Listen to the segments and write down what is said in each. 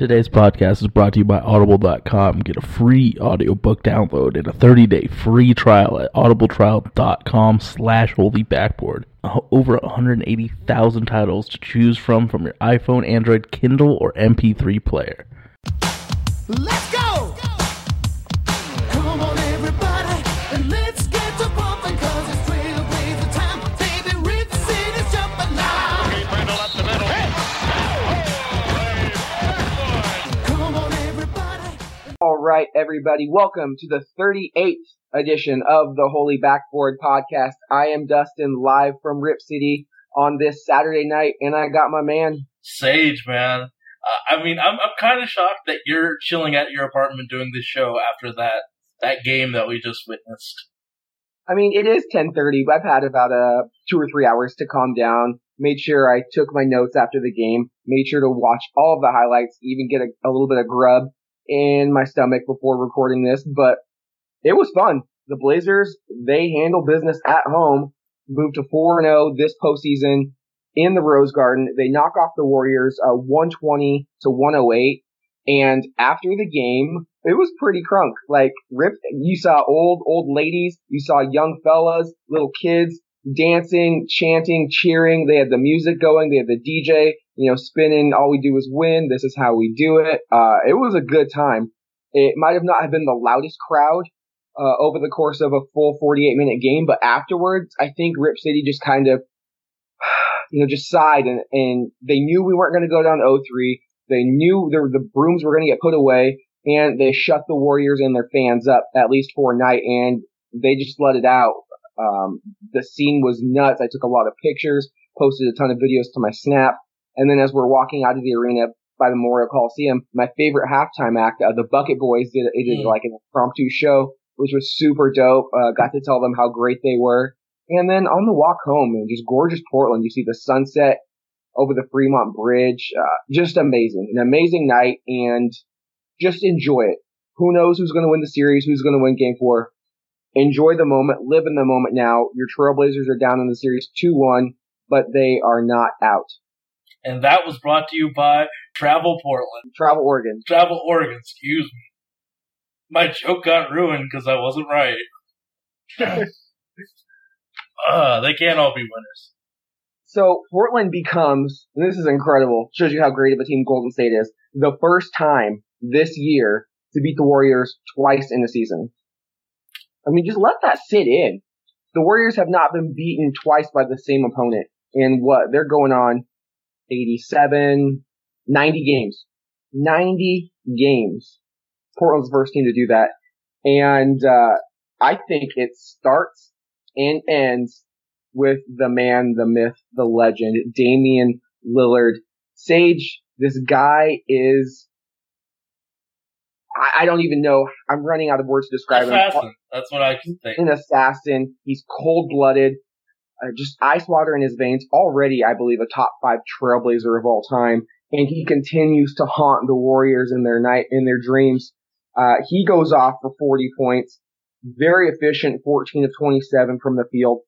Today's podcast is brought to you by Audible.com. Get a free audiobook download and a 30-day free trial at audibletrial.com slash holybackboard. Uh, over 180,000 titles to choose from from your iPhone, Android, Kindle, or MP3 player. Let's go! All right, everybody, welcome to the 38th edition of the Holy Backboard Podcast. I am Dustin, live from Rip City on this Saturday night, and I got my man. Sage, man. Uh, I mean, I'm I'm kind of shocked that you're chilling at your apartment doing this show after that that game that we just witnessed. I mean, it is 10:30. I've had about uh two or three hours to calm down. Made sure I took my notes after the game. Made sure to watch all of the highlights, even get a, a little bit of grub in my stomach before recording this. But it was fun. The Blazers they handle business at home. Moved to 4-0 this postseason in the Rose Garden. They knock off the Warriors uh, 120 to 108. And after the game, it was pretty crunk. Like, Rip, you saw old, old ladies, you saw young fellas, little kids dancing, chanting, cheering. They had the music going, they had the DJ, you know, spinning, all we do is win, this is how we do it. Uh, it was a good time. It might have not have been the loudest crowd, uh, over the course of a full 48 minute game, but afterwards, I think Rip City just kind of, you know, just sighed and, and they knew we weren't going to go down 0-3. They knew the, the brooms were going to get put away and they shut the Warriors and their fans up at least for a night and they just let it out. Um, the scene was nuts. I took a lot of pictures, posted a ton of videos to my snap. And then as we're walking out of the arena by the Memorial Coliseum, my favorite halftime act, uh, the Bucket Boys did, they did Mm. like an impromptu show, which was super dope. Uh, got to tell them how great they were. And then on the walk home, man, just gorgeous Portland. You see the sunset over the Fremont Bridge. Uh, just amazing. An amazing night and just enjoy it. Who knows who's going to win the series? Who's going to win game four? Enjoy the moment. Live in the moment now. Your Trailblazers are down in the series 2-1, but they are not out. And that was brought to you by Travel Portland. Travel Oregon. Travel Oregon, excuse me. My joke got ruined because I wasn't right. uh, they can't all be winners. So Portland becomes, and this is incredible, shows you how great of a team Golden State is, the first time this year to beat the Warriors twice in a season. I mean, just let that sit in. The Warriors have not been beaten twice by the same opponent and what? They're going on 87, 90 games. 90 games. Portland's the first team to do that. And, uh, I think it starts and ends with the man, the myth, the legend, Damian Lillard. Sage, this guy is, I, I don't even know. I'm running out of words to describe him. Assassin. That's what I can think. An assassin. He's cold blooded. Uh, just ice water in his veins. Already, I believe, a top five trailblazer of all time. And he continues to haunt the Warriors in their night, in their dreams. Uh, he goes off for 40 points. Very efficient, 14 of 27 from the field.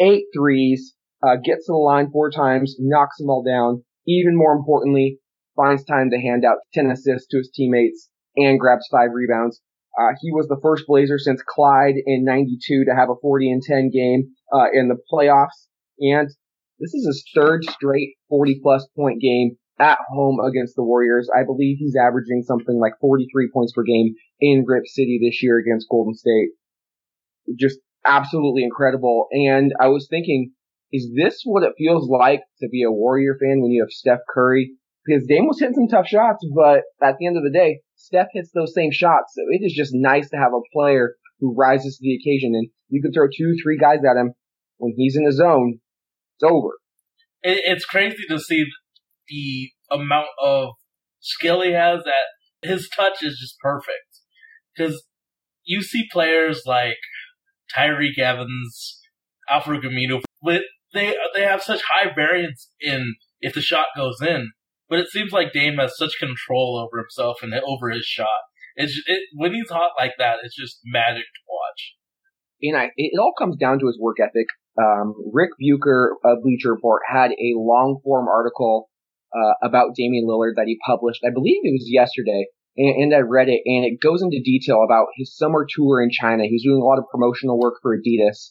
Eight threes, uh, gets to the line four times, knocks them all down. Even more importantly, finds time to hand out 10 assists to his teammates and grabs five rebounds. Uh, he was the first Blazer since Clyde in 92 to have a 40 and 10 game, uh, in the playoffs. And this is his third straight 40 plus point game at home against the Warriors. I believe he's averaging something like 43 points per game in Rip City this year against Golden State. Just absolutely incredible. And I was thinking, is this what it feels like to be a Warrior fan when you have Steph Curry? Because Dame was hitting some tough shots, but at the end of the day, Steph hits those same shots. So it is just nice to have a player who rises to the occasion. And you can throw two, three guys at him. When he's in the zone, it's over. It's crazy to see the amount of skill he has that his touch is just perfect. Because you see players like Tyreke Evans, Alfred Gamino, but they they have such high variance in if the shot goes in. But it seems like Dame has such control over himself and over his shot. It's it, when he's hot like that, it's just magic to watch. and I, it all comes down to his work ethic. Um, Rick Bucher of Bleacher Report had a long form article uh, about Damian Lillard that he published. I believe it was yesterday, and, and I read it, and it goes into detail about his summer tour in China. He was doing a lot of promotional work for Adidas,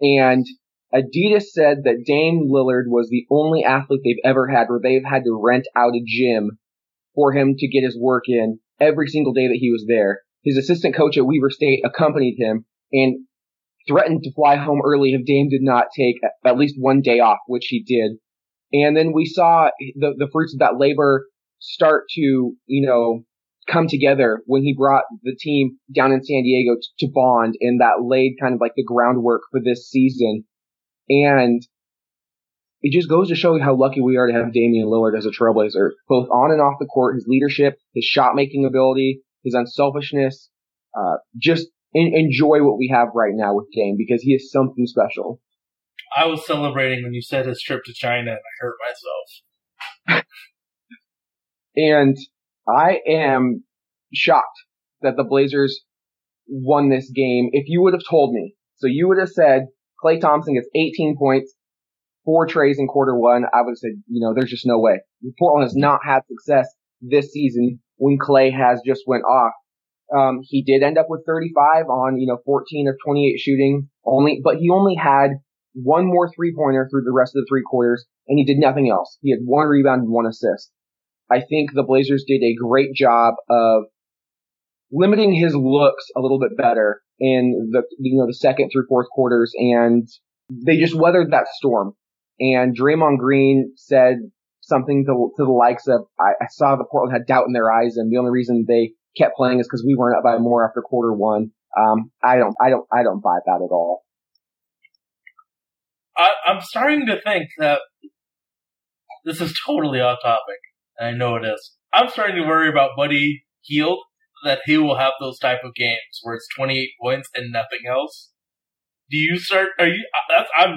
and Adidas said that Dame Lillard was the only athlete they've ever had where they've had to rent out a gym for him to get his work in every single day that he was there. His assistant coach at Weber State accompanied him and threatened to fly home early if Dame did not take at least one day off, which he did. And then we saw the, the fruits of that labor start to, you know, come together when he brought the team down in San Diego to, to bond and that laid kind of like the groundwork for this season. And it just goes to show you how lucky we are to have Damian Lillard as a trailblazer, both on and off the court, his leadership, his shot making ability, his unselfishness, uh, just en- enjoy what we have right now with Dame because he is something special. I was celebrating when you said his trip to China, and I hurt myself. And I am shocked that the Blazers won this game. If you would have told me, so you would have said Klay Thompson gets 18 points, four trays in quarter one, I would have said, you know, there's just no way. Portland has not had success this season when Klay has just went off. Um, he did end up with 35 on, you know, 14 of 28 shooting only, but he only had one more three pointer through the rest of the three quarters and he did nothing else. He had one rebound and one assist. I think the Blazers did a great job of limiting his looks a little bit better in the, you know, the second through fourth quarters and they just weathered that storm. And Draymond Green said something to, to the likes of, I, I saw the Portland had doubt in their eyes and the only reason they kept playing is because we weren't up by more after quarter one. Um, I don't, I don't, I don't buy that at all. I, I'm starting to think that this is totally off topic, and I know it is. I'm starting to worry about Buddy Hield that he will have those type of games where it's 28 points and nothing else. Do you start? Are you? That's, I'm.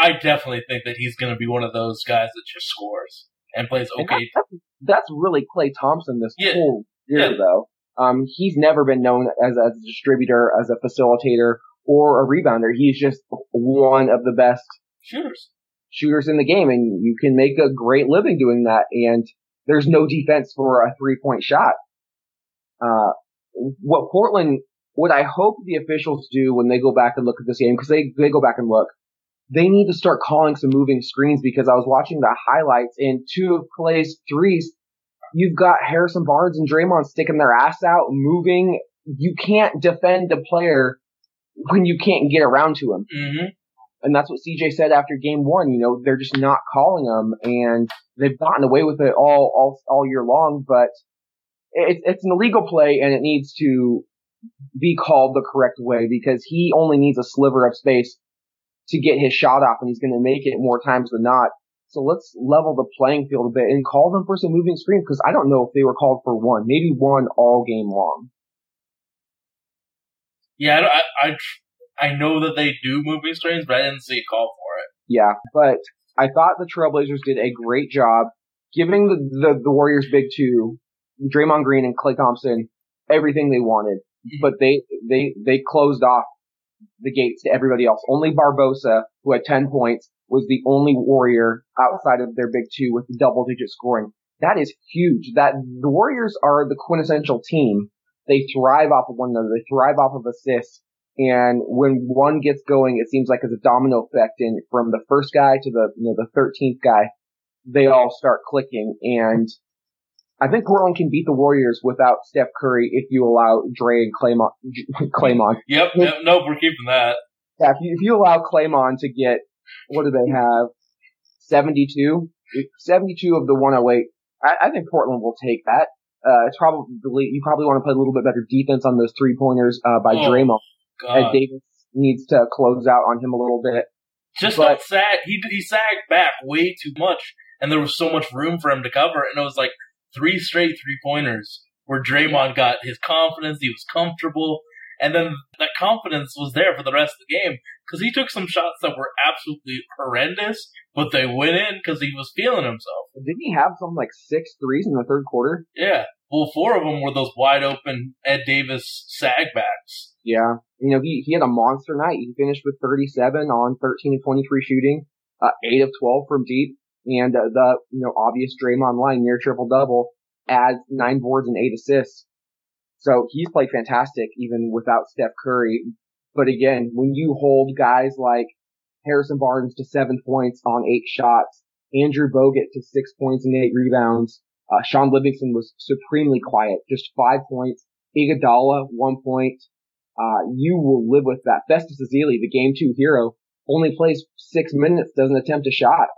I definitely think that he's going to be one of those guys that just scores and plays And okay. That's, that's really Klay Thompson this Yeah. whole year Yeah. though. Um, he's never been known as, as a distributor, as a facilitator, or a rebounder. He's just one of the best Shooters. shooters in the game and you can make a great living doing that and there's no defense for a three point shot. Uh, what Portland, what I hope the officials do when they go back and look at this game, because they, they go back and look, they need to start calling some moving screens because I was watching the highlights and two of Klay's threes, you've got Harrison Barnes and Draymond sticking their ass out, moving. You can't defend a player when you can't get around to him. hmm And that's what CJ said after game one. You know, they're just not calling them and they've gotten away with it all, all, all year long, but it's, it's an illegal play and it needs to be called the correct way because he only needs a sliver of space to get his shot off and he's going to make it more times than not. So let's level the playing field a bit and call them for some moving screens because I don't know if they were called for one, maybe one all game long. Yeah, I, I, I, I know that they do moving screens, but I didn't see a call for it. Yeah, but I thought the Trailblazers did a great job giving the, the, the Warriors big two, Draymond Green and Klay Thompson, everything they wanted. Mm-hmm. But they, they, they closed off the gates to everybody else. Only Barbosa, who had 10 points, was the only Warrior outside of their big two with double digit scoring. That is huge. That the Warriors are the quintessential team. They thrive off of one another. They thrive off of assists. And when one gets going, it seems like it's a domino effect. And from the first guy to the, you know, the 13th guy, they all start clicking. And I think Portland can beat the Warriors without Steph Curry if you allow Dre and Claymon, Claymon. Yep, yep, nope, we're keeping that. Yeah, if you, if you allow Claymon to get, what do they have? 72? 72 of the 108. I, I think Portland will take that. Uh, it's probably, you probably want to play a little bit better defense on those three pointers, uh, by Oh, Draymond. And God. Davis needs to close out on him a little bit. Just but- sag. He he sagged back way too much, and there was so much room for him to cover. And it was like three straight three pointers where Draymond got his confidence. He was comfortable, and then that confidence was there for the rest of the game because he took some shots that were absolutely horrendous, but they went in because he was feeling himself. Didn't he have some like six threes in the third quarter? Yeah. Well, four of them were those wide open Ed Davis sagbacks. Yeah. You know, he, he had a monster night. He finished with 37 on 13 of 23 shooting, uh, 8 of 12 from deep. And uh, the, you know, obvious Draymond line near triple double adds nine boards and eight assists. So he's played fantastic even without Steph Curry. But again, when you hold guys like Harrison Barnes to seven points on eight shots, Andrew Bogut to six points and eight rebounds, uh, Shaun Livingston was supremely quiet, just five points. Iguodala, one point. Uh, you will live with that. Festus Ezeli, the game two hero, only plays six minutes, doesn't attempt a shot.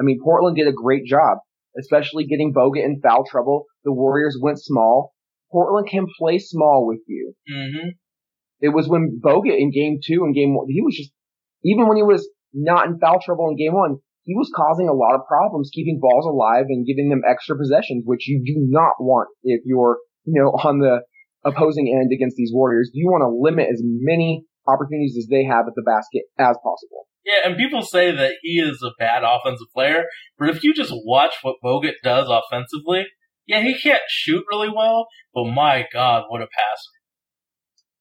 I mean, Portland did a great job, especially getting Bogut in foul trouble. The Warriors went small. Portland can play small with you. Mm-hmm. It was when Bogut in game two and game one, he was just, even when he was not in foul trouble in game one, he was causing a lot of problems keeping balls alive and giving them extra possessions, which you do not want if you're, you know, on the opposing end against these Warriors. You want to limit as many opportunities as they have at the basket as possible. Yeah, and people say that he is a bad offensive player, but if you just watch what Bogut does offensively, yeah, he can't shoot really well, but my God, what a passer!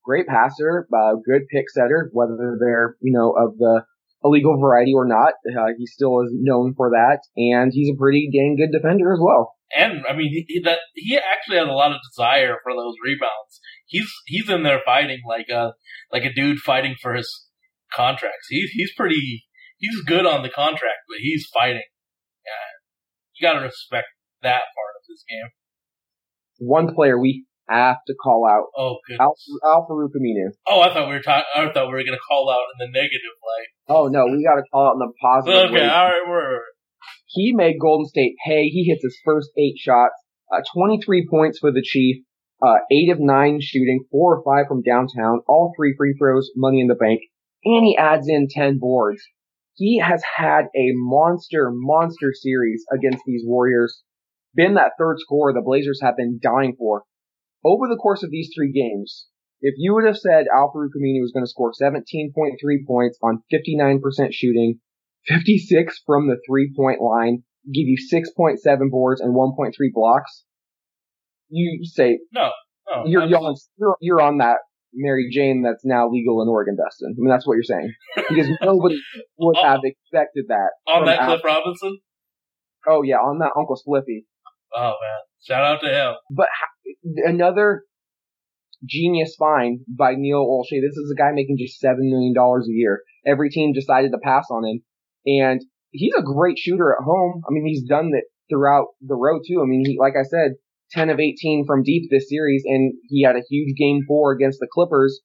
Great passer, uh, good pick setter, whether they're, you know, of the illegal variety or not. Uh, he still is known for that, and he's a pretty dang good defender as well. And I mean, he, he- that he actually has a lot of desire for those rebounds. He's he's in there fighting like a like a dude fighting for his contracts. He's he's pretty he's good on the contract, but he's fighting. Yeah, you got to respect that part of this game. One player we have to call out, Oh goodness. Al, Al Farouq Aminu. Oh, I thought we were talking. I thought we were gonna call out in the negative light. Oh no, we got to call out in the positive. Okay, way. all right, we're he made Golden State pay. He hits his first eight shots, uh, 23 points for the Chief, uh, eight of nine shooting, four or five from downtown, all three free throws, money in the bank, and he adds in 10 boards. He has had a monster, monster series against these Warriors. Been that third scorer the Blazers have been dying for. Over the course of these three games, if you would have said Al Farouq was going to score 17.3 points on 59% shooting, 56 from the three point line, give you 6.7 boards and 1.3 blocks, you say no, no. you're, you're, on, you're, you're on that Mary Jane that's now legal in Oregon, Dustin. I mean, that's what you're saying. Because nobody would Oh. have expected that. on that Al- Cliff Robinson. Oh yeah, on that Uncle Spliffy. Oh man, shout out to him. But another genius find by Neil Olshey. This is a guy making just $7 million a year. Every team decided to pass on him. And he's a great shooter at home. I mean, he's done that throughout the road too. I mean, he, like I said, 10 of 18 from deep this series, and he had a huge game four against the Clippers.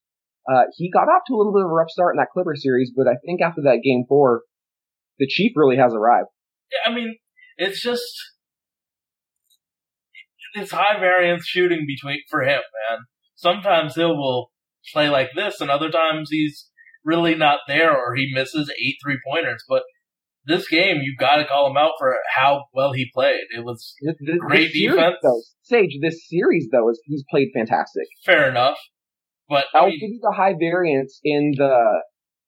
Uh, he got off to a little bit of a rough start in that Clipper series, but I think after that game four, the Chief really has arrived. Yeah, I mean, it's just it's high variance shooting between for him, man. Sometimes he'll will play like this, and other times he's really not there, or he misses eight three pointers. But this game, you got to call him out for how well he played. It was This, this, Great this series, defense. though, Sage, this series though is he's played fantastic. fair enough, but I I'll mean, give you the high variance in the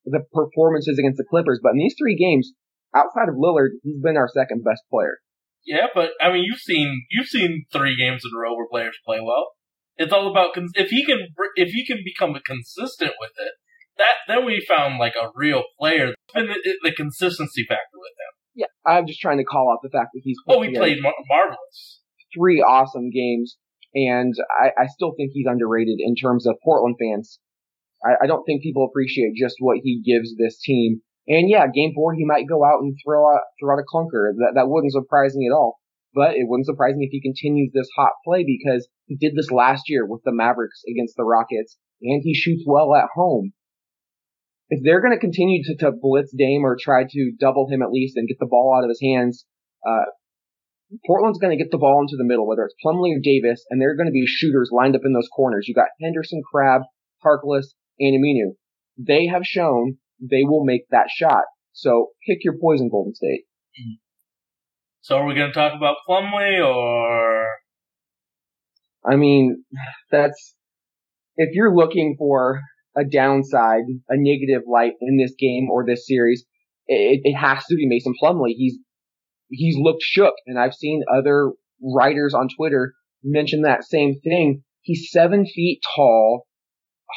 the performances against the Clippers, but in these three games, outside of Lillard, he's been our second best player. yeah, but I mean, you've seen you've seen three games in a row where players play well. It's all about if he can if he can become consistent with it. That then we found like a real player. It's been the, the consistency factor with him. Yeah, I'm just trying to call out the fact that he's Oh, he played mar- marvelous. three awesome games, and I, I still think he's underrated in terms of Portland fans. I, I don't think people appreciate just what he gives this team. And yeah, game four he might go out and throw out throw out a clunker. That that wouldn't surprise me at all. But it wouldn't surprise me if he continues this hot play because he did this last year with the Mavericks against the Rockets, and he shoots well at home. If they're going to continue to, to blitz Dame or try to double him at least and get the ball out of his hands, uh, Portland's going to get the ball into the middle, whether it's Plumlee or Davis, and they're going to be shooters lined up in those corners. You got Henderson, Crabbe, Harkless, and Aminu. They have shown they will make that shot. So pick your poison, Golden State. So are we going to talk about Plumlee or I mean, that's if you're looking for a downside, a negative light in this game or this series, it, it has to be Mason Plumlee. He's he's looked shook, and I've seen other writers on Twitter mention that same thing. He's seven feet tall,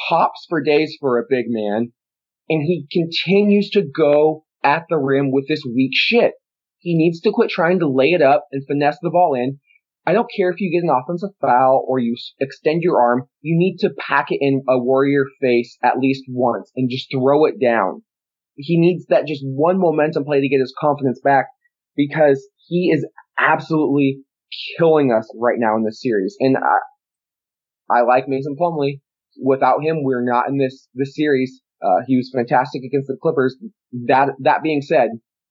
hops for days for a big man, and he continues to go at the rim with this weak shit. He needs to quit trying to lay it up and finesse the ball in. I don't care if you get an offensive foul or you extend your arm. You need to pack it in a warrior face at least once and just throw it down. He needs that just one momentum play to get his confidence back because he is absolutely killing us right now in this series. And I, I like Mason Plumlee. Without him, we're not in this, this series. Uh, he was fantastic against the Clippers. That, that being said,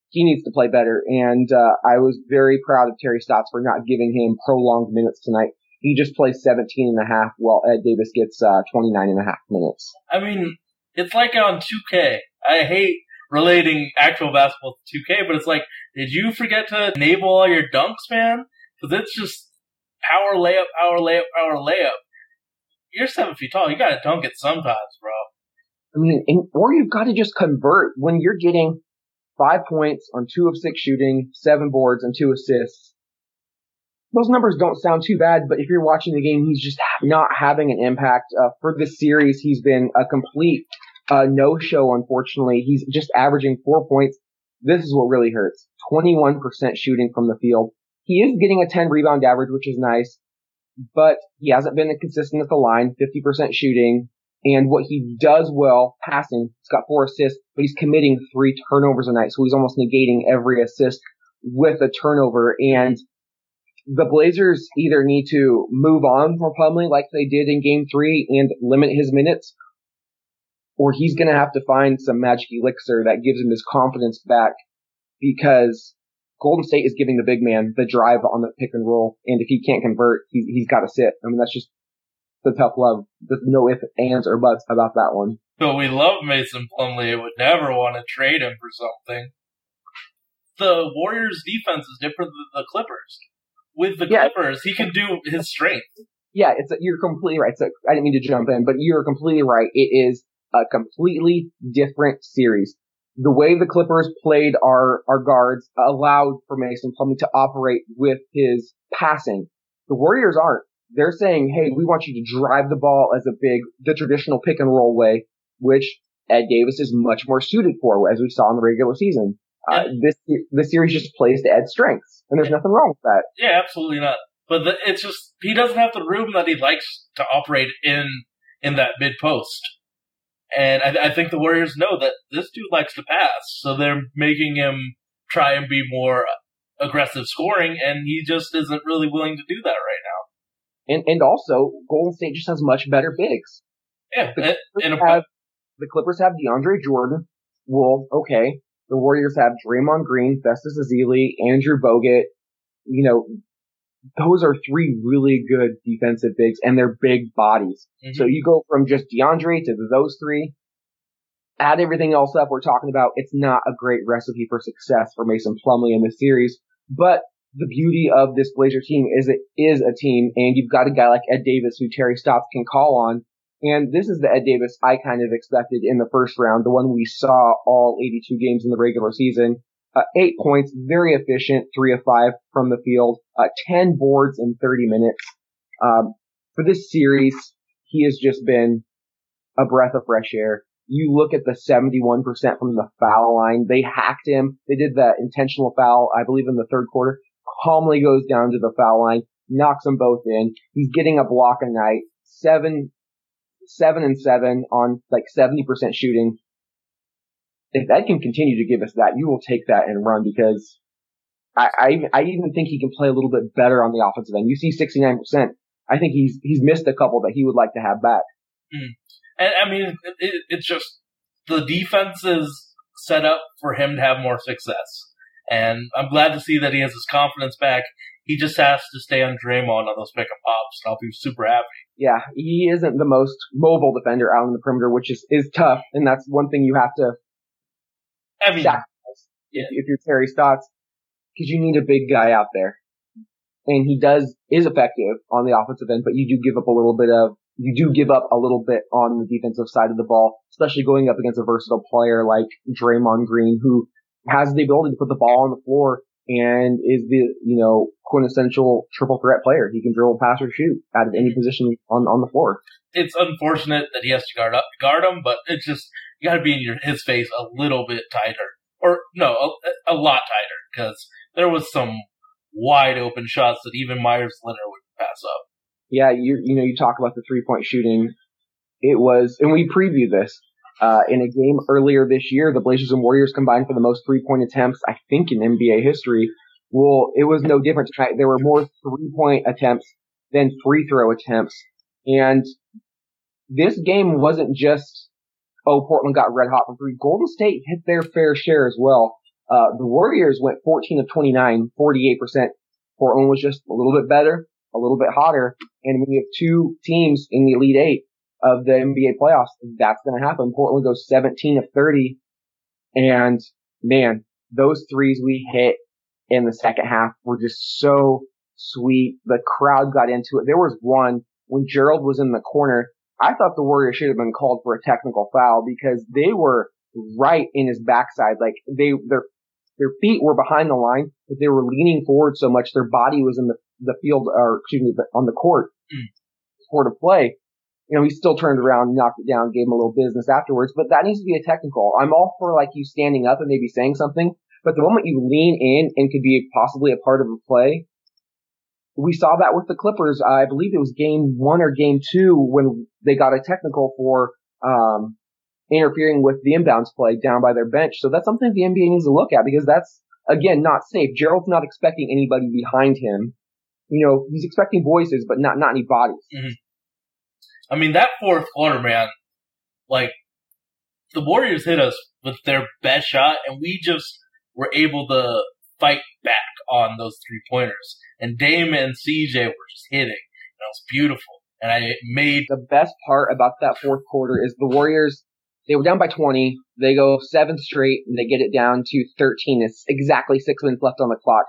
he needs to play better. And, uh, I was very proud of Terry Stotts for not giving him prolonged minutes tonight. He just plays 17 and a half while Ed Davis gets, uh, 29 and a half minutes. I mean, it's like on 2K. I hate relating actual basketball to 2K, but it's like, did you forget to enable all your dunks, man? Because it's just power layup, power layup, power layup. You're seven feet tall. You gotta dunk it sometimes, bro. I mean, and, or you've got to just convert when you're getting five points on two of six shooting, seven boards and two assists. Those numbers don't sound too bad, but if you're watching the game, he's just not having an impact. Uh, for this series, he's been a complete uh, no-show, unfortunately. He's just averaging four points. This is what really hurts. 21% shooting from the field. He is getting a 10 rebound average, which is nice, but he hasn't been consistent at the line, 50% shooting, and what he does well, passing, he's got four assists, but he's committing three turnovers a night. So he's almost negating every assist with a turnover. And the Blazers either need to move on from Plumlee like they did in game three and limit his minutes, or he's going to have to find some magic elixir that gives him his confidence back because Golden State is giving the big man the drive on the pick and roll. And if he can't convert, he's, he's got to sit. I mean, that's just the tough love. There's no ifs, ands, or buts about that one. But we love Mason Plumlee. I would never want to trade him for something. The Warriors' defense is different than the Clippers. With the Yeah. Clippers, he can do his strength. Yeah, it's a, you're completely right. So I didn't mean to jump in, but you're completely right. It is a completely different series. The way the Clippers played our our guards allowed for Mason Plumlee to operate with his passing. The Warriors aren't. They're saying, "Hey, we want you to drive the ball as a big, the traditional pick and roll way, which Ed Davis is much more suited for, as we saw in the regular season." Uh, this this series just plays to Ed's strengths, and there's nothing wrong with that. Yeah, absolutely not. But the, it's just he doesn't have the room that he likes to operate in in that mid post. And I, I think the Warriors know that this dude likes to pass, so they're making him try and be more aggressive scoring, and he just isn't really willing to do that right now. And and also, Golden State just has much better bigs. Yeah, The and, have, the Clippers have DeAndre Jordan. Well, okay. The Warriors have Draymond Green, Festus Ezeli, Andrew Bogut. You know, those are three really good defensive bigs, and they're big bodies. Mhm. So you go from just DeAndre to those three. Add everything else up we're talking about. It's not a great recipe for success for Mason Plumlee in this series, but the beauty of this Blazer team is it is a team, and you've got a guy like Ed Davis who Terry Stotts can call on. And this is the Ed Davis I kind of expected in the first round, the one we saw all 82 games in the regular season. Uh, eight points, very efficient, three of five from the field, uh, 10 boards in 30 minutes. Um, for this series, he has just been a breath of fresh air. You look at the 71% from the foul line. They hacked him. They did that intentional foul, I believe in the third quarter. Calmly goes down to the foul line, knocks them both in. He's getting a block a night. Seven, seven and seven on like 70% shooting. If that can continue to give us that, you will take that and run because I, I, I even think he can play a little bit better on the offensive end. You see 69%. I think he's, he's missed a couple that he would like to have back. Hmm. And I mean, it, it's just the defense is set up for him to have more success. And I'm glad to see that he has his confidence back. He just has to stay on Draymond on those pick and pops, and I'll be super happy. Yeah, he isn't the most mobile defender out on the perimeter, which is, is tough. And that's one thing you have to I mean, sacrifice Yeah. if, if you're Terry Stotts, because you need a big guy out there. And he does, is effective on the offensive end, but you do give up a little bit of, you do give up a little bit on the defensive side of the ball, especially going up against a versatile player like Draymond Green, who has the ability to put the ball on the floor and is the, you know, quintessential triple threat player. He can dribble, pass, or shoot out of any position on, on the floor. it's unfortunate that he has to guard up, guard him, but it's just you got to be in your his face a little bit tighter, or no, a, a lot tighter, because there was some wide open shots that even Meyers Leonard would pass up. Yeah, you you know you talk about the three point shooting. It was, and we previewed this uh, in a game earlier this year. The Blazers and Warriors combined for the most three point attempts, I think, in NBA history. Well, it was no different. There were more three point attempts than free throw attempts, and this game wasn't just oh Portland got red hot from three. Golden State hit their fair share as well. Uh, the Warriors went 14 of 29, 48 percent. Portland was just a little bit better, a little bit hotter, and you have two teams in the Elite Eight of the NBA playoffs, that's going to happen. Portland goes 17 of 30, and man, those threes we hit in the second half were just so sweet. The crowd got into it. There was one when Gerald was in the corner. I thought the Warriors should have been called for a technical foul because they were right in his backside. Like they, their, their feet were behind the line, but they were leaning forward so much their body was in the, the field, or excuse me, on the court, hmm. court of play. You know, he still turned around, knocked it down, gave him a little business afterwards, but that needs to be a technical. I'm all for like you standing up and maybe saying something, but the moment you lean in and could be possibly a part of a play, we saw that with the Clippers. I believe it was game one or game two when they got a technical for, um, interfering with the inbounds play down by their bench. So that's something the NBA needs to look at because that's, again, not safe. Gerald's not expecting anybody behind him. You know, he's expecting voices, but not, not any bodies. I mean, that fourth quarter, man, like, the Warriors hit us with their best shot, and we just were able to fight back on those three pointers. And Dame and CJ were just hitting. And it was beautiful. And I made, the best part about that fourth quarter is the Warriors, they were down by 20. They go seven straight and they get it down to 13. It's exactly six minutes left on the clock.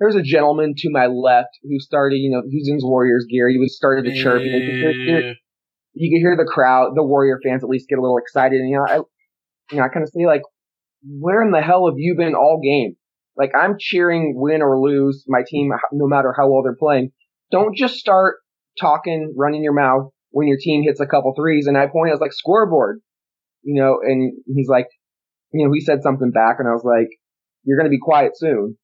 There's a gentleman to my left who started, you know, who's in his Warriors gear. He was started to chirp. And you could hear, the crowd, the Warrior fans at least get a little excited. And, you know, I, you know, I kind of say like, where in the hell have you been all game? Like I'm cheering win or lose my team, no matter how well they're playing. Don't just start talking, running your mouth when your team hits a couple threes. And I point, I was like, scoreboard, you know, and he's like, you know, he said something back and I was like, you're going to be quiet soon.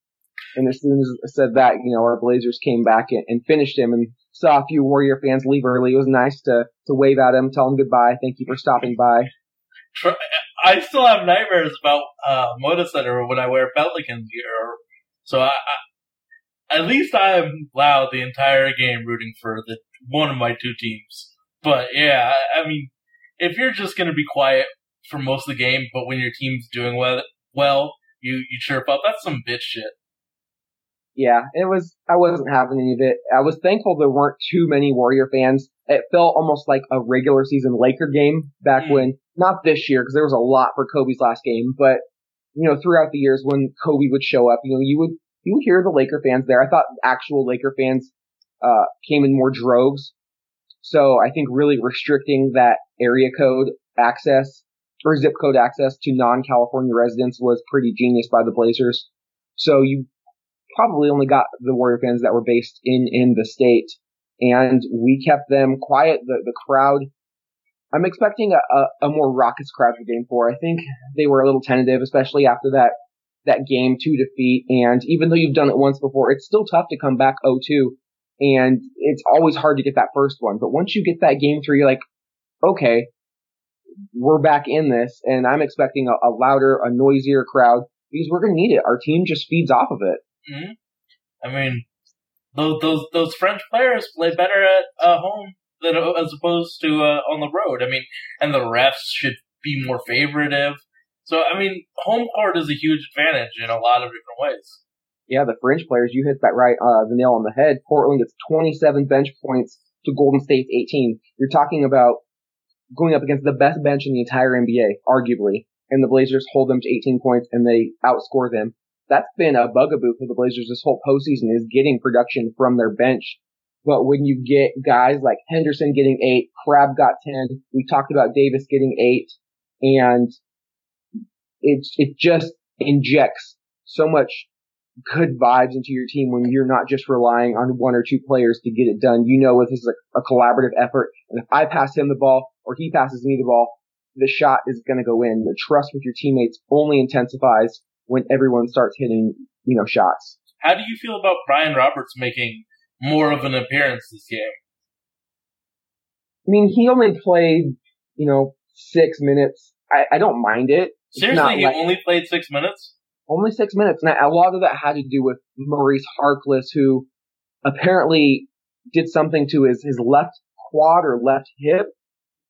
And as soon as I said that, you know, our Blazers came back and, and finished him and saw a few Warrior fans leave early. It was nice to, to wave at him, tell him goodbye. Thank you for stopping by. I still have nightmares about, uh, Moda Center when I wear Pelicans gear. So I, I, at least I am loud the entire game rooting for the, one of my two teams. But yeah, I, I mean, if you're just gonna be quiet for most of the game, but when your team's doing well, well, you, you chirp up, that's some bitch shit. Yeah, it was, I wasn't having any of it. I was thankful there weren't too many Warrior fans. It felt almost like a regular season Laker game back Mm. when, not this year, because there was a lot for Kobe's last game, but, you know, throughout the years when Kobe would show up, you know, you would, you would hear the Laker fans there. I thought actual Laker fans, uh, came in more droves. So I think really restricting that area code access or zip code access to non-California residents was pretty genius by the Blazers. So you probably only got the Warrior fans that were based in, in the state. And we kept them quiet. The, the crowd, I'm expecting a, a, a more raucous crowd for game four. I think they were a little tentative, especially after that, that game two defeat. And even though you've done it once before, it's still tough to come back 0-2. And it's always hard to get that first one. But once you get that game three, you're like, okay, we're back in this. And I'm expecting a, a louder, a noisier crowd because we're going to need it. Our team just feeds off of it. Hmm I mean, those, those, those French players play better at uh, home than as opposed to uh, on the road. I mean, and the refs should be more favoritive. So, I mean, home court is a huge advantage in a lot of different ways. Yeah, the French players, you hit that right, uh, the nail on the head. Portland gets 27 bench points to Golden State's 18. You're talking about going up against the best bench in the entire NBA, arguably, and the Blazers hold them to 18 points and they outscore them. That's been a bugaboo for the Blazers this whole postseason is getting production from their bench. But when you get guys like Henderson getting eight, Crabbe got 10, we talked about Davis getting eight, and it, it just injects so much good vibes into your team when you're not just relying on one or two players to get it done. You know this is a, a collaborative effort, and if I pass him the ball or he passes me the ball, the shot is going to go in. The trust with your teammates only intensifies when everyone starts hitting, you know, shots. How do you feel about Brian Roberts making more of an appearance this game? I mean, he only played, you know, six minutes. I, I don't mind it. Seriously, he like- only played six minutes? only six minutes. And a lot of that had to do with Maurice Harkless, who apparently did something to his, his left quad or left hip.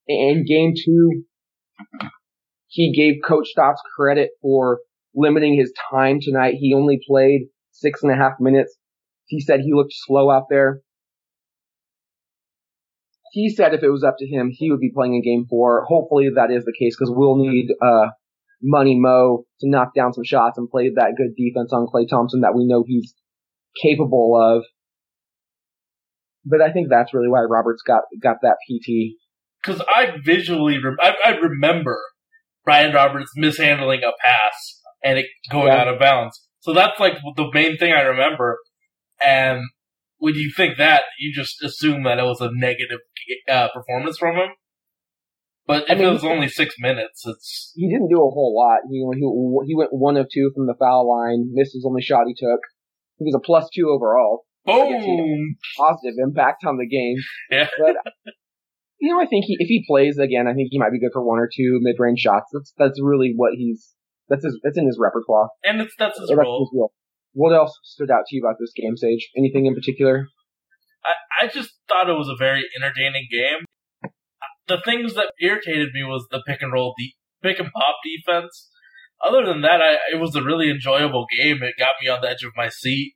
In game two, he gave Coach Stotts credit for limiting his time tonight. He only played six and a half minutes. He said he looked slow out there. He said if it was up to him, he would be playing in game four. Hopefully that is the case because we'll need, uh, Money Mo to knock down some shots and play that good defense on Klay Thompson that we know he's capable of. But I think that's really why Roberts got got that PT. Because I visually, I, I remember Brian Roberts mishandling a pass and it going Yeah. out of bounds. So that's like the main thing I remember. And when you think that, you just assume that it was a negative uh, performance from him. But if I mean, it was only six minutes, it's He didn't do a whole lot. He he he went one of two from the foul line. Missed his only shot he took. He was a plus two overall. boom. Positive impact on the game. Yeah. But you know, I think he, if he plays again, I think he might be good for one or two mid range shots. That's that's really what he's that's his that's in his repertoire. And it's that's his that's role. his role. What else stood out to you about this game, Sage? Anything in particular? I, I just thought it was a very entertaining game. The things that irritated me was the pick and roll, de- pick and pop defense. Other than that, I, it was a really enjoyable game. It got me on the edge of my seat.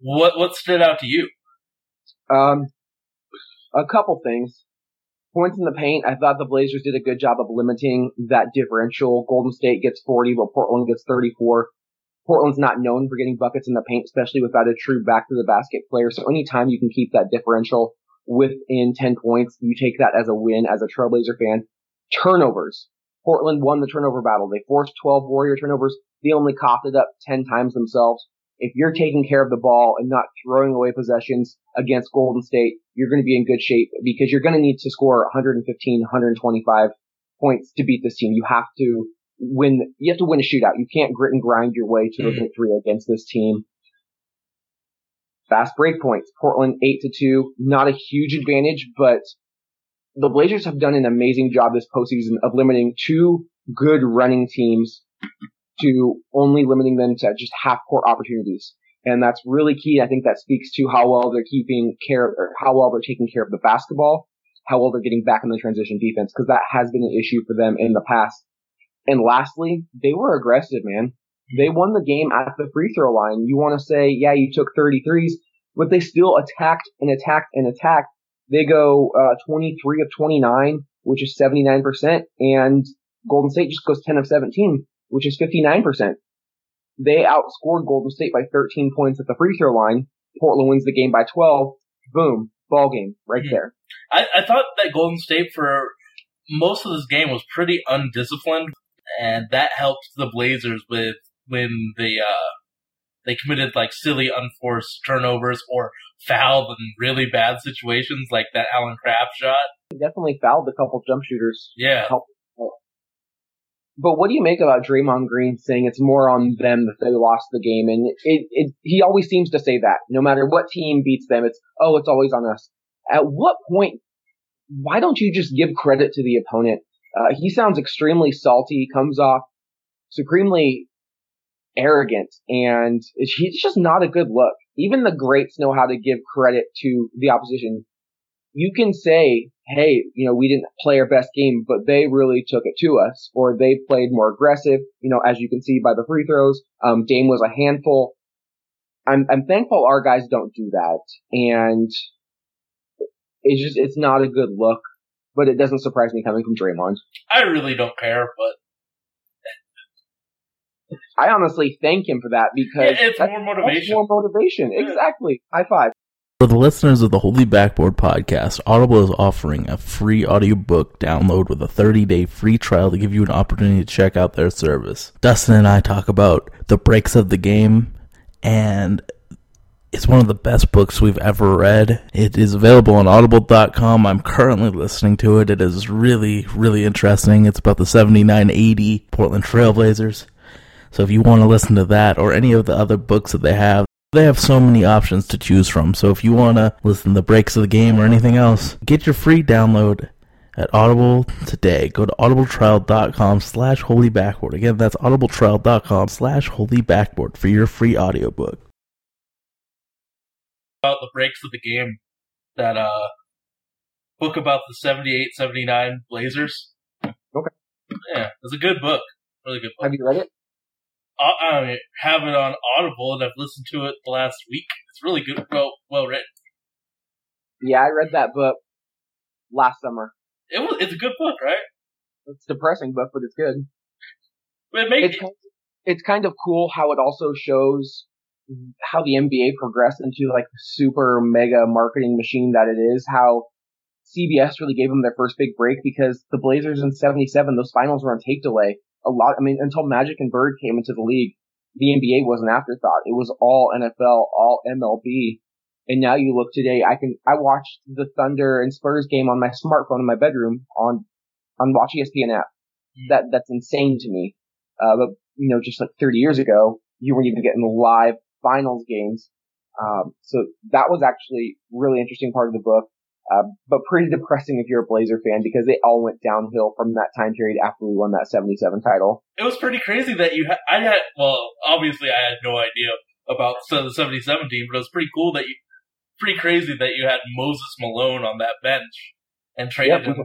What what stood out to you? Um, a couple things. Points in the paint. I thought the Blazers did a good job of limiting that differential. Golden State gets 40, but Portland gets 34. Portland's not known for getting buckets in the paint, especially without a true back to the basket player. So anytime you can keep that differential within 10 points, you take that as a win as a Trailblazer fan. Turnovers. Portland won the turnover battle. They forced 12 Warrior turnovers. They only coughed it up 10 times themselves. If you're taking care of the ball and not throwing away possessions against Golden State, you're going to be in good shape because you're going to need to score 115, 125 points to beat this team. You have to win, you have to win a shootout. You can't grit and grind your way to a Mhm. victory against this team. Fast break points. Portland 8 to 2. Not a huge advantage, but the Blazers have done an amazing job this postseason of limiting two good running teams to only limiting them to just half court opportunities. And that's really key. I think that speaks to how well they're keeping care, or how well they're taking care of the basketball, how well they're getting back in the transition defense, because that has been an issue for them in the past. And lastly, they were aggressive, man. They won the game at the free throw line. You want to say, yeah, you took 33s, but they still attacked and attacked and attacked. They go uh, 23 of 29, which is 79%, and Golden State just goes 10 of 17, which is 59%. They outscored Golden State by 13 points at the free throw line. Portland wins the game by 12. Boom, ball game right Mhm. there. I, I thought that Golden State for most of this game was pretty undisciplined, and that helped the Blazers with when they uh they committed like silly unforced turnovers or fouled in really bad situations like that Allen Crabbe shot. They definitely fouled a couple jump shooters. Yeah. But what do you make about Draymond Green saying it's more on them that they lost the game? And it, it, he always seems to say that. No matter what team beats them, it's, oh, it's always on us. At what point, why don't you just give credit to the opponent? Uh, he sounds extremely salty, comes off supremely arrogant, and it's just not a good look. Even the greats know how to give credit to the opposition. You can say, hey, you know, we didn't play our best game, but they really took it to us, or they played more aggressive. You know, as you can see by the free throws, um, Dame was a handful. I'm, I'm thankful our guys don't do that, and it's just, it's not a good look, but it doesn't surprise me coming from Draymond. I really don't care, but I honestly thank him for that because Yeah, it's more motivation. more motivation. Exactly. High five. For the listeners of the Holy Backboard podcast, Audible is offering a free audiobook download with a 30-day free trial to give you an opportunity to check out their service. Dustin and I talk about the breaks of the game, and it's one of the best books we've ever read. It is available on audible.com. I'm currently listening to it. It is really, really interesting. It's about the 79-80 Portland Trailblazers. So if you want to listen to that or any of the other books that they have, they have so many options to choose from. So if you want to listen to the breaks of the game or anything else, get your free download at Audible today. Go to audibletrial.com slash holy backboard. Again, that's audibletrial.com slash holy backboard for your free audiobook. About the breaks of the game, that uh book about the 78-79 Blazers. Okay. Yeah, it's a good book. Really good book. Have you read it? I, I have it on Audible and I've listened to it the last week. It's really good, well, well written. Yeah, I read that book last summer. It was, it's a good book, right? It's depressing book, but it's good. But it makes It's kind of, it's kind of cool how it also shows how the NBA progressed into like the super mega marketing machine that it is. How CBS really gave them their first big break because the Blazers in '77, those finals were on tape delay. A lot, I mean, until Magic and Bird came into the league, the NBA was an afterthought. It was all NFL, all MLB. And now you look today, I can, I watched the Thunder and Spurs game on my smartphone in my bedroom on, on Watch ESPN app. That, that's insane to me. Uh, but, you know, just like 30 years ago, you weren't even getting live finals games. Um, so that was actually really interesting part of the book. Uh, but pretty depressing if you're a Blazer fan because they all went downhill from that time period after we won that 77 title. it was pretty crazy that you had, I had, well, obviously I had no idea about the 77 team, but it was pretty cool that you, pretty crazy that you had Moses Malone on that bench and traded Yep. him.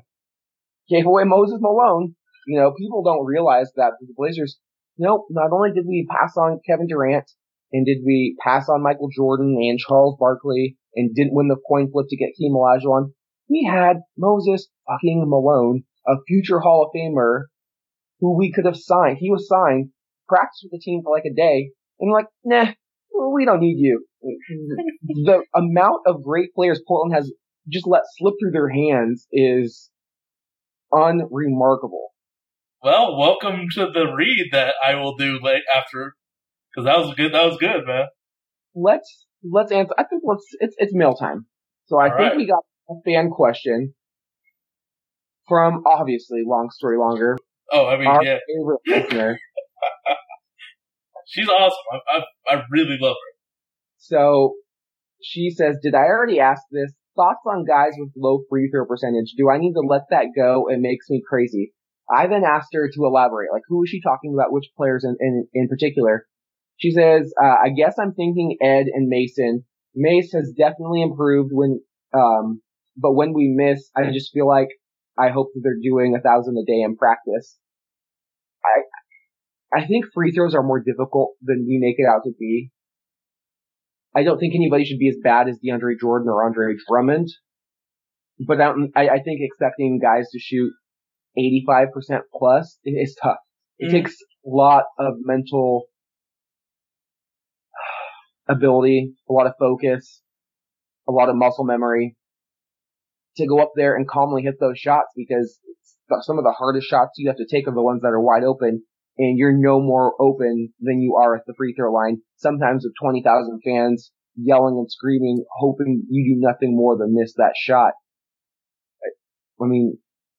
Gave away Moses Malone. You know, people don't realize that the Blazers, nope, not only did we pass on Kevin Durant and did we pass on Michael Jordan and Charles Barkley and didn't win the coin flip to get Hakeem Olajuwon, we had Moses fucking Malone, a future Hall of Famer who we could have signed. He was signed, practiced with the team for like a day, and like, nah, we don't need you. the amount of great players Portland has just let slip through their hands is unremarkable. Well, welcome to the read that I will do late after, because that was good. That was good, man. Let's let's answer. I think let's it's it's mail time. So I All think right. we got a fan question from obviously long story longer Oh, I mean, our yeah, favorite listener. she's awesome. I, I, I really love her. So she says, "Did I already ask this? Thoughts on guys with low free throw percentage? Do I need to let that go? It makes me crazy." I then asked her to elaborate, like who is she talking about? Which players in in, in particular? She says, uh, "I guess I'm thinking Ed and Mason. Mace has definitely improved when, um, but when we miss, I just feel like I hope that they're doing a thousand a day in practice. I I think free throws are more difficult than we make it out to be. I don't think anybody should be as bad as DeAndre Jordan or Andre Drummond. But I, I think expecting guys to shoot 85% plus is tough. It Mhm. takes a lot of mental ability, a lot of focus, a lot of muscle memory to go up there and calmly hit those shots because some of the hardest shots you have to take are the ones that are wide open and you're no more open than you are at the free throw line. Sometimes with 20,000 fans yelling and screaming, hoping you do nothing more than miss that shot. I mean,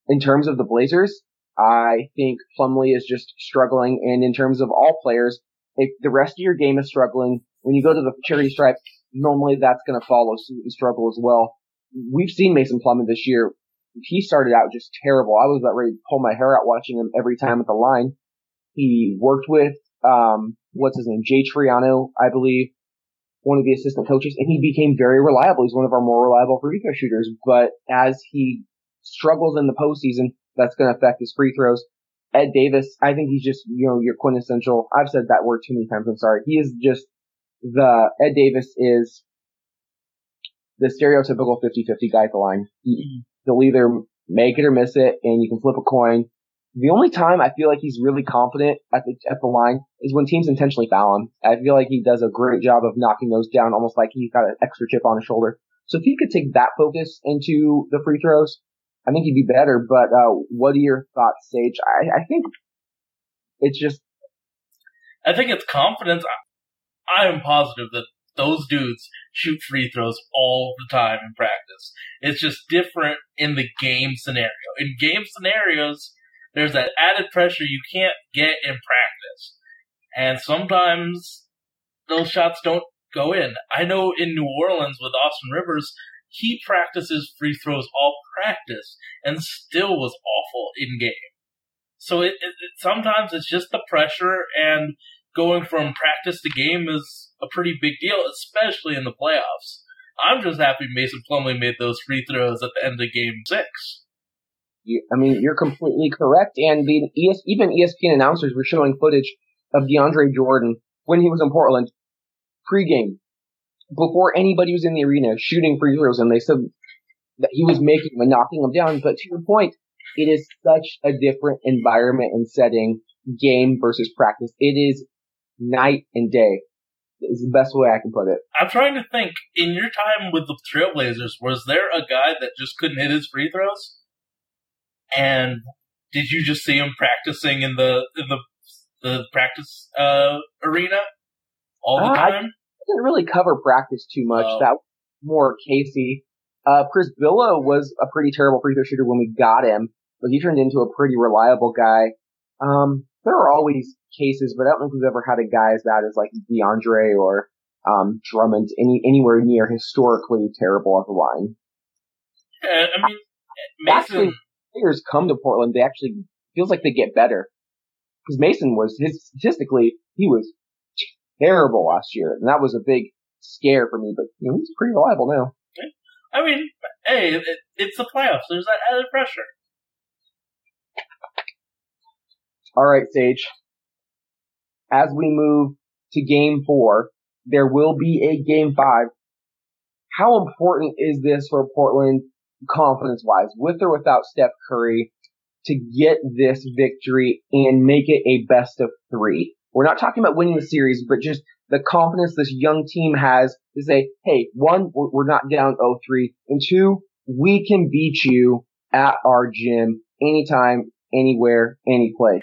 in terms of the Blazers, I think Plumlee is just struggling. And in terms of all players, if the rest of your game is struggling, when you go to the charity stripe, normally that's going to follow suit and struggle as well. We've seen Mason Plumlee this year. He started out just terrible. I was about ready to pull my hair out watching him every time at the line. He worked with, um, what's his name? Jay Triano, I believe, one of the assistant coaches, and he became very reliable. He's one of our more reliable free throw shooters. But as he struggles in the postseason, that's going to affect his free throws. Ed Davis, I think he's just, you know, your quintessential. I've said that word too many times. I'm sorry. He is just the Ed Davis is the stereotypical 50-50 guy at the line. He, he'll either make it or miss it, and you can flip a coin. The only time I feel like he's really confident at the at the line is when teams intentionally foul him. I feel like he does a great job of knocking those down, almost like he's got an extra chip on his shoulder. So if he could take that focus into the free throws, I think he'd be better. But uh, what are your thoughts, Sage? I, I think it's just I think it's confidence. I, am positive that those dudes shoot free throws all the time in practice. It's just different in the game scenario. In game scenarios, there's that added pressure you can't get in practice. And sometimes those shots don't go in. I know in New Orleans with Austin Rivers, he practices free throws all practice and still was awful in game. So it, it, it, sometimes it's just the pressure and going from practice to game is a pretty big deal, especially in the playoffs. I'm just happy Mason Plumlee made those free throws at the end of game six. I mean, you're completely correct. And the ES, even ESPN announcers were showing footage of DeAndre Jordan when he was in Portland pregame before anybody was in the arena shooting free throws, and they said that he was making them and knocking them down. But to your point, it is such a different environment and setting, game versus practice. It is night and day. Is the best way I can put it. I'm trying to think. In your time with the Trailblazers, was there a guy that just couldn't hit his free throws? And did you just see him practicing in the in the the practice uh, arena all the Uh, I- didn't really cover practice too much. Oh. That was more Casey. Uh, Chris Billow was a pretty terrible free throw shooter when we got him, but he turned into a pretty reliable guy. Um, there are always cases, but I don't think we've ever had a guy as bad as like DeAndre or um, Drummond, any anywhere near historically terrible at the line. Uh, I mean, Mason. Actually, players come to Portland, they actually feels like they get better because Mason was his statistically he was terrible last year, and that was a big scare for me. But you know, he's pretty reliable now. I mean, hey, it, it's the playoffs. There's that added pressure. All right, Sage. As we move to game four, there will be a game five. How important is this for Portland confidence wise, with or without Steph Curry, to get this victory and make it a best of three? We're not talking about winning the series, but just the confidence this young team has to say, hey, one, we're not down 0-3, and two, we can beat you at our gym anytime, anywhere, any place.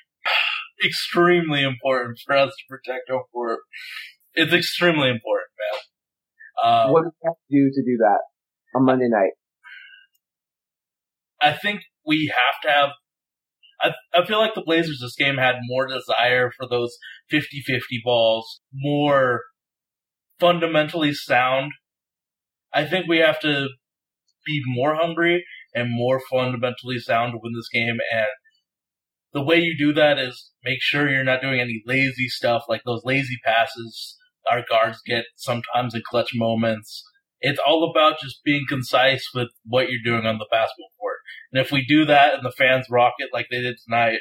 Extremely important for us to protect our court. It's extremely important, man. Uh, what do we have to do to do that on Monday night? I think we have to have. I, I feel like the Blazers this game had more desire for those 50 50 balls, more fundamentally sound. I think we have to be more hungry and more fundamentally sound to win this game. And the way you do that is make sure you're not doing any lazy stuff like those lazy passes our guards get sometimes in clutch moments. It's all about just being concise with what you're doing on the basketball court. And if we do that and the fans rock it like they did tonight,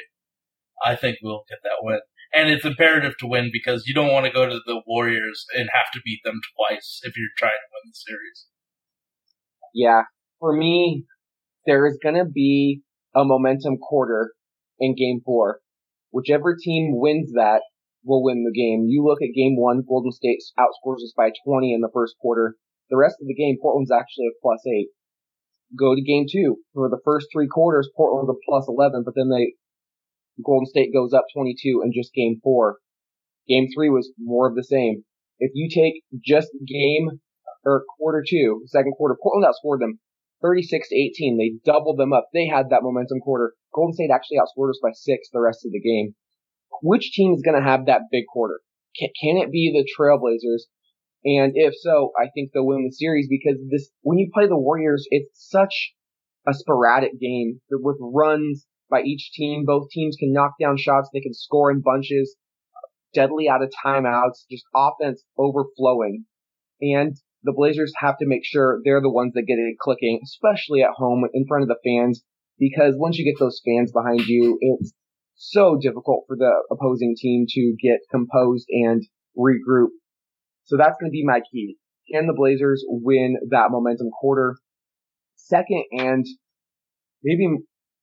I think we'll get that win. And it's imperative to win because you don't want to go to the Warriors and have to beat them twice if you're trying to win the series. Yeah, for me, there is going to be a momentum quarter in game four. Whichever team wins that will win the game. You look at game one, Golden State outscores us by 20 in the first quarter. The rest of the game, Portland's actually a plus eight. Go to game two. For the first three quarters, Portland's a plus 11, but then they, Golden State goes up 22 in just game four. Game three was more of the same. If you take just game or quarter two, second quarter, Portland outscored them 36 to 18. They doubled them up. They had that momentum quarter. Golden State actually outscored us by six the rest of the game. Which team is going to have that big quarter? Can, can it be the Trailblazers? And if so, I think they'll win the series because this, when you play the Warriors, it's such a sporadic game with runs by each team. Both teams can knock down shots. They can score in bunches, deadly out of timeouts, just offense overflowing. And the Blazers have to make sure they're the ones that get it clicking, especially at home in front of the fans, because once you get those fans behind you, it's so difficult for the opposing team to get composed and regroup. So that's going to be my key. Can the Blazers win that momentum quarter? Second, and maybe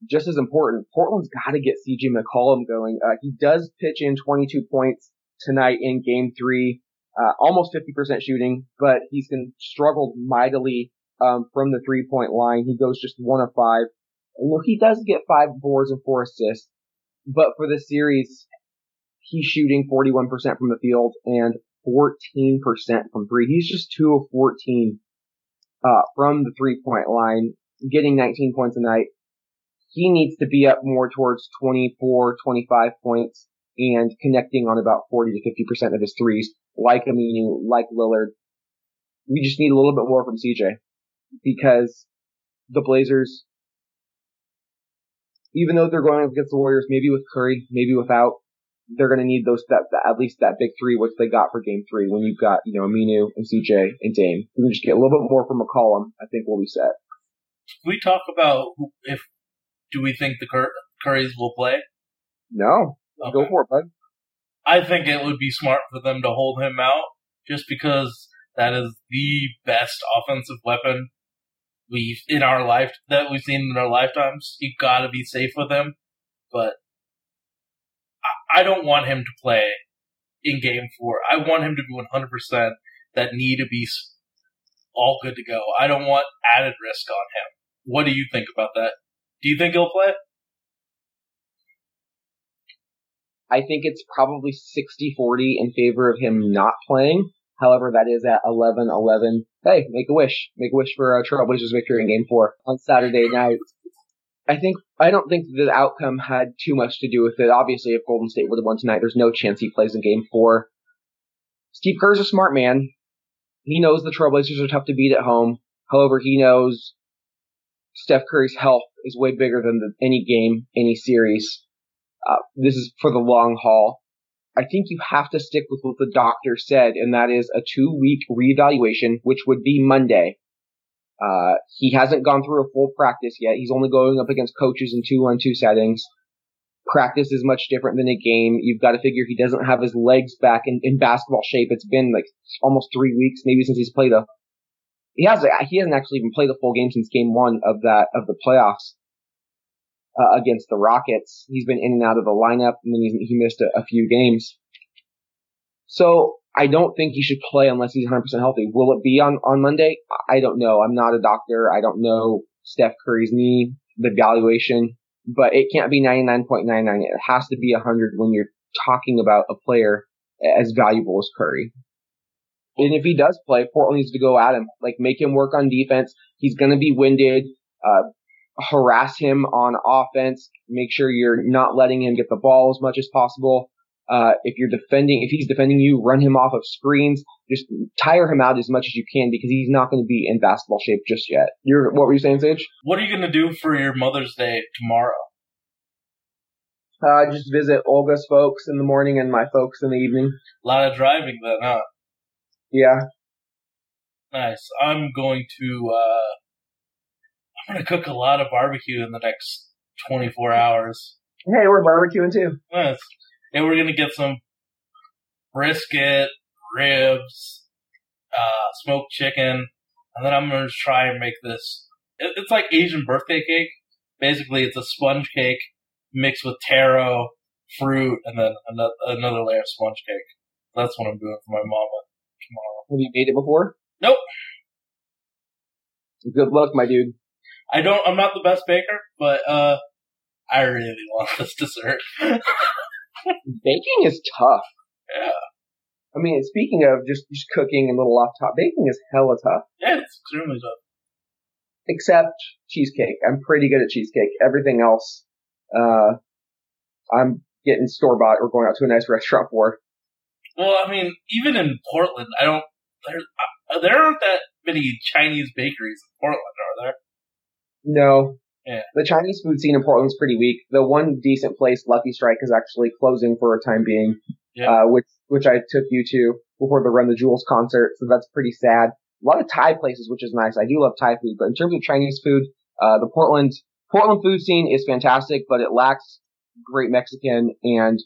just as important, Portland's got to get CJ McCollum going. Uh, he does pitch in 22 points tonight in game three, uh, almost 50% shooting, but he's been struggled mightily, um, from the three point line. He goes just one of five. Know, he does get five boards and four assists, but for the series, he's shooting 41% from the field and 14% from three. He's just two of 14, uh, from the three point line, getting 19 points a night. He needs to be up more towards 24, 25 points and connecting on about 40 to 50% of his threes, like Aminu, like Lillard. We just need a little bit more from CJ because the Blazers, even though they're going up against the Warriors, maybe with Curry, maybe without, they're going to need those that, that at least that big three, which they got for Game Three. When you've got you know Aminu and CJ and Dame, we can just get a little bit more from McCollum. I think we'll be set. we talk about who- if do we think the Cur- Currys will play? No, go for it, bud. I think it would be smart for them to hold him out, just because that is the best offensive weapon we've in our life that we've seen in our lifetimes. You got to be safe with him, but I, I don't want him to play in Game Four. I want him to be one hundred percent. That need to be all good to go. I don't want added risk on him. What do you think about that? Do you think he'll play? I think it's probably 60-40 in favor of him not playing. However, that is at 11-11. Hey, make a wish. Make a wish for a Trailblazers victory in Game 4 on Saturday night. I think, I don't think the outcome had too much to do with it. Obviously, if Golden State would have won tonight, there's no chance he plays in Game 4. Steve Kerr's a smart man. He knows the Trailblazers are tough to beat at home. However, he knows Steph Curry's health is way bigger than the, any game, any series. Uh, this is for the long haul. I think you have to stick with what the doctor said, and that is a two week reevaluation, which would be Monday. Uh, he hasn't gone through a full practice yet. He's only going up against coaches in two on two settings. Practice is much different than a game. You've got to figure he doesn't have his legs back in, in basketball shape. It's been like almost three weeks, maybe since he's played a. He has he hasn't actually even played a full game since game one of that of the playoffs uh, against the Rockets. He's been in and out of the lineup, and then he missed a, a few games. So I don't think he should play unless he's 100% healthy. Will it be on on Monday? I don't know. I'm not a doctor. I don't know Steph Curry's knee, the evaluation, but it can't be 99.99. It has to be 100 when you're talking about a player as valuable as Curry. And if he does play, Portland needs to go at him. Like make him work on defense. He's going to be winded. Uh, harass him on offense. Make sure you're not letting him get the ball as much as possible. Uh, if you're defending, if he's defending you, run him off of screens. Just tire him out as much as you can because he's not going to be in basketball shape just yet. You're, what were you saying, Sage? What are you going to do for your Mother's Day tomorrow? Uh, just visit Olga's folks in the morning and my folks in the evening. A lot of driving then, huh? Yeah. Nice. I'm going to, uh, I'm to cook a lot of barbecue in the next 24 hours. Hey, we're barbecuing too. Nice. And we're to get some brisket, ribs, uh, smoked chicken, and then I'm to try and make this. it- It's like Asian birthday cake. Basically, it's a sponge cake mixed with taro, fruit, and then another, another layer of sponge cake. That's what I'm doing for my mama tomorrow. Have you made it before? Nope. Good luck, my dude. I don't. I'm not the best baker, but uh, I really want this dessert. Baking is tough. Yeah. I mean, speaking of just, just cooking and little off top, baking is hella tough. Yeah, it's extremely tough. Except cheesecake. I'm pretty good at cheesecake. Everything else, uh, I'm getting store bought or going out to a nice restaurant for. Well, I mean, even in Portland, I don't. There, uh, there aren't that many Chinese bakeries in Portland, are there? No. Yeah. The Chinese food scene in Portland's pretty weak. The one decent place, Lucky Strike, is actually closing for a time being, Yeah. uh, which which I took you to before the Run the Jewels concert, so that's pretty sad. A lot of Thai places, which is nice. I do love Thai food, but in terms of Chinese food, uh, the Portland Portland food scene is fantastic, but it lacks great Mexican and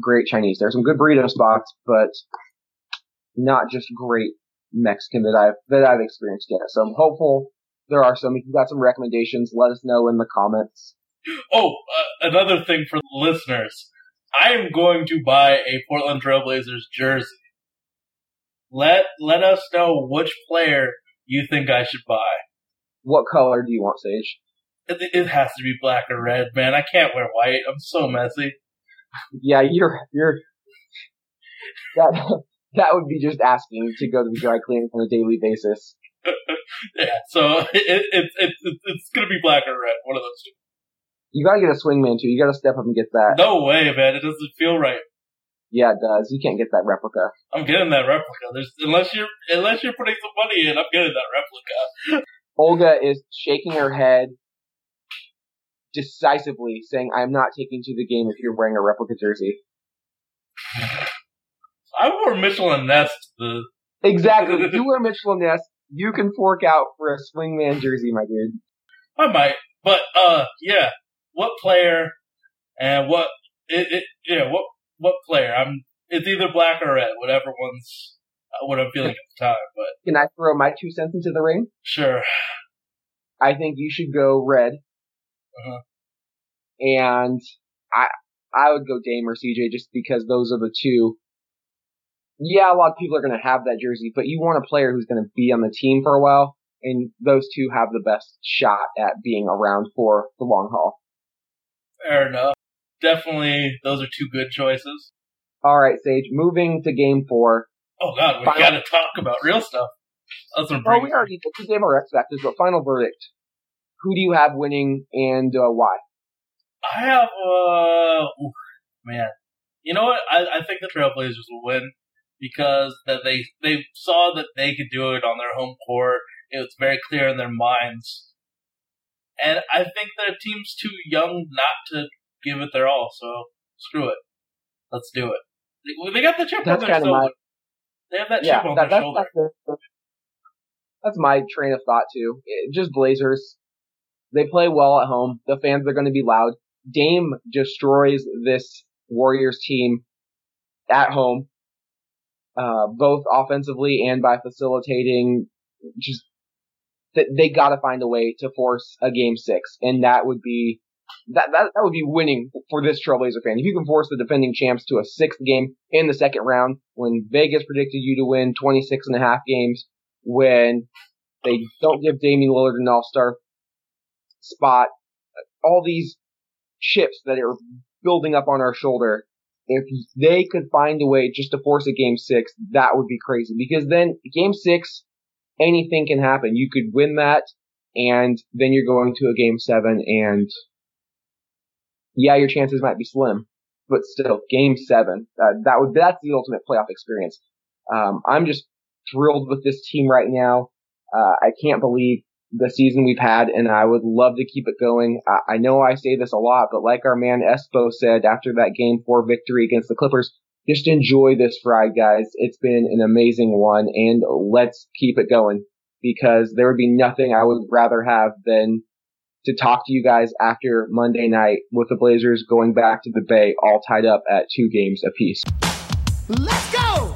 great Chinese. There's some good burrito spots, but not just great Mexican that I've that I've experienced yet. So I'm hopeful there are some. If you've got some recommendations, let us know in the comments. Oh, uh, another thing for listeners. I am going to buy a Portland Trailblazers jersey. Let let us know which player you think I should buy. What color do you want, Sage? It, it has to be black or red, man. I can't wear white. I'm so messy. Yeah, you're you're that that would be just asking to go to the dry cleaning on a daily basis. Yeah, so it, it, it, it, it's gonna be black or red. One of those two. You gotta get a swingman too. You gotta step up and get that. No way, man. It doesn't feel right. Yeah, it does. You can't get that replica. I'm getting that replica. There's unless you're unless you're putting some money in, I'm getting that replica. Olga is shaking her head decisively, saying, I'm not taking to the game if you're wearing a replica jersey. I wore Mitchell and Ness. The Exactly. You wear Mitchell and Ness, you can fork out for a swingman jersey, my dude. I might, but uh, yeah. What player and what it, it yeah what what player? I'm it's either black or red, whatever one's uh, what I'm feeling at the time. But Can I throw my two cents into the ring? sure, I think you should go red. Uh-huh. And I I would go Dame or CJ just because those are the two. Yeah, a lot of people are going to have that jersey, but you want a player who's going to be on the team for a while, and those two have the best shot at being around for the long haul. fair enough. Definitely, those are two good choices. All right, Sage. Moving to game four. Oh God, we Final- got to talk about real stuff. That's what brings. we already we gave our X factors, but final verdict. Who do you have winning and uh, why? I have uh, oof, man. You know what? I, I think the Trailblazers will win because that they they saw that they could do it on their home court. It was very clear in their minds, and I think their team's too young not to give it their all. So screw it. Let's do it. They, they got the chip That's on their shoulder. my- they have that yeah, chip on that, their that's, shoulder. that's, that's my train of thought too. It- just Blazers. They play well at home. The fans are going to be loud. Dame destroys this Warriors team at home, uh, both offensively and by facilitating. Just that they got to find a way to force a game six, and that would be that, that that would be winning for this Trailblazer fan. If you can force the defending champs to a sixth game in the second round, when Vegas predicted you to win 26 and a half games, when they don't give Damian Lillard an all-star spot, all these chips that are building up on our shoulder, if they could find a way just to force a game six, that would be crazy. Because then game six, anything can happen. You could win that, and then you're going to a game seven, and yeah, your chances might be slim, but still, game seven, uh, that would that's the ultimate playoff experience. Um, I'm just thrilled with this team right now. Uh, I can't believe the season we've had, and I would love to keep it going. I, I know I say this a lot, but like our man Espo said after that game four victory against the Clippers, just enjoy this ride, guys. It's been an amazing one, and let's keep it going because there would be nothing I would rather have than to talk to you guys after Monday night with the Blazers going back to the Bay all tied up at two games apiece. Let's go!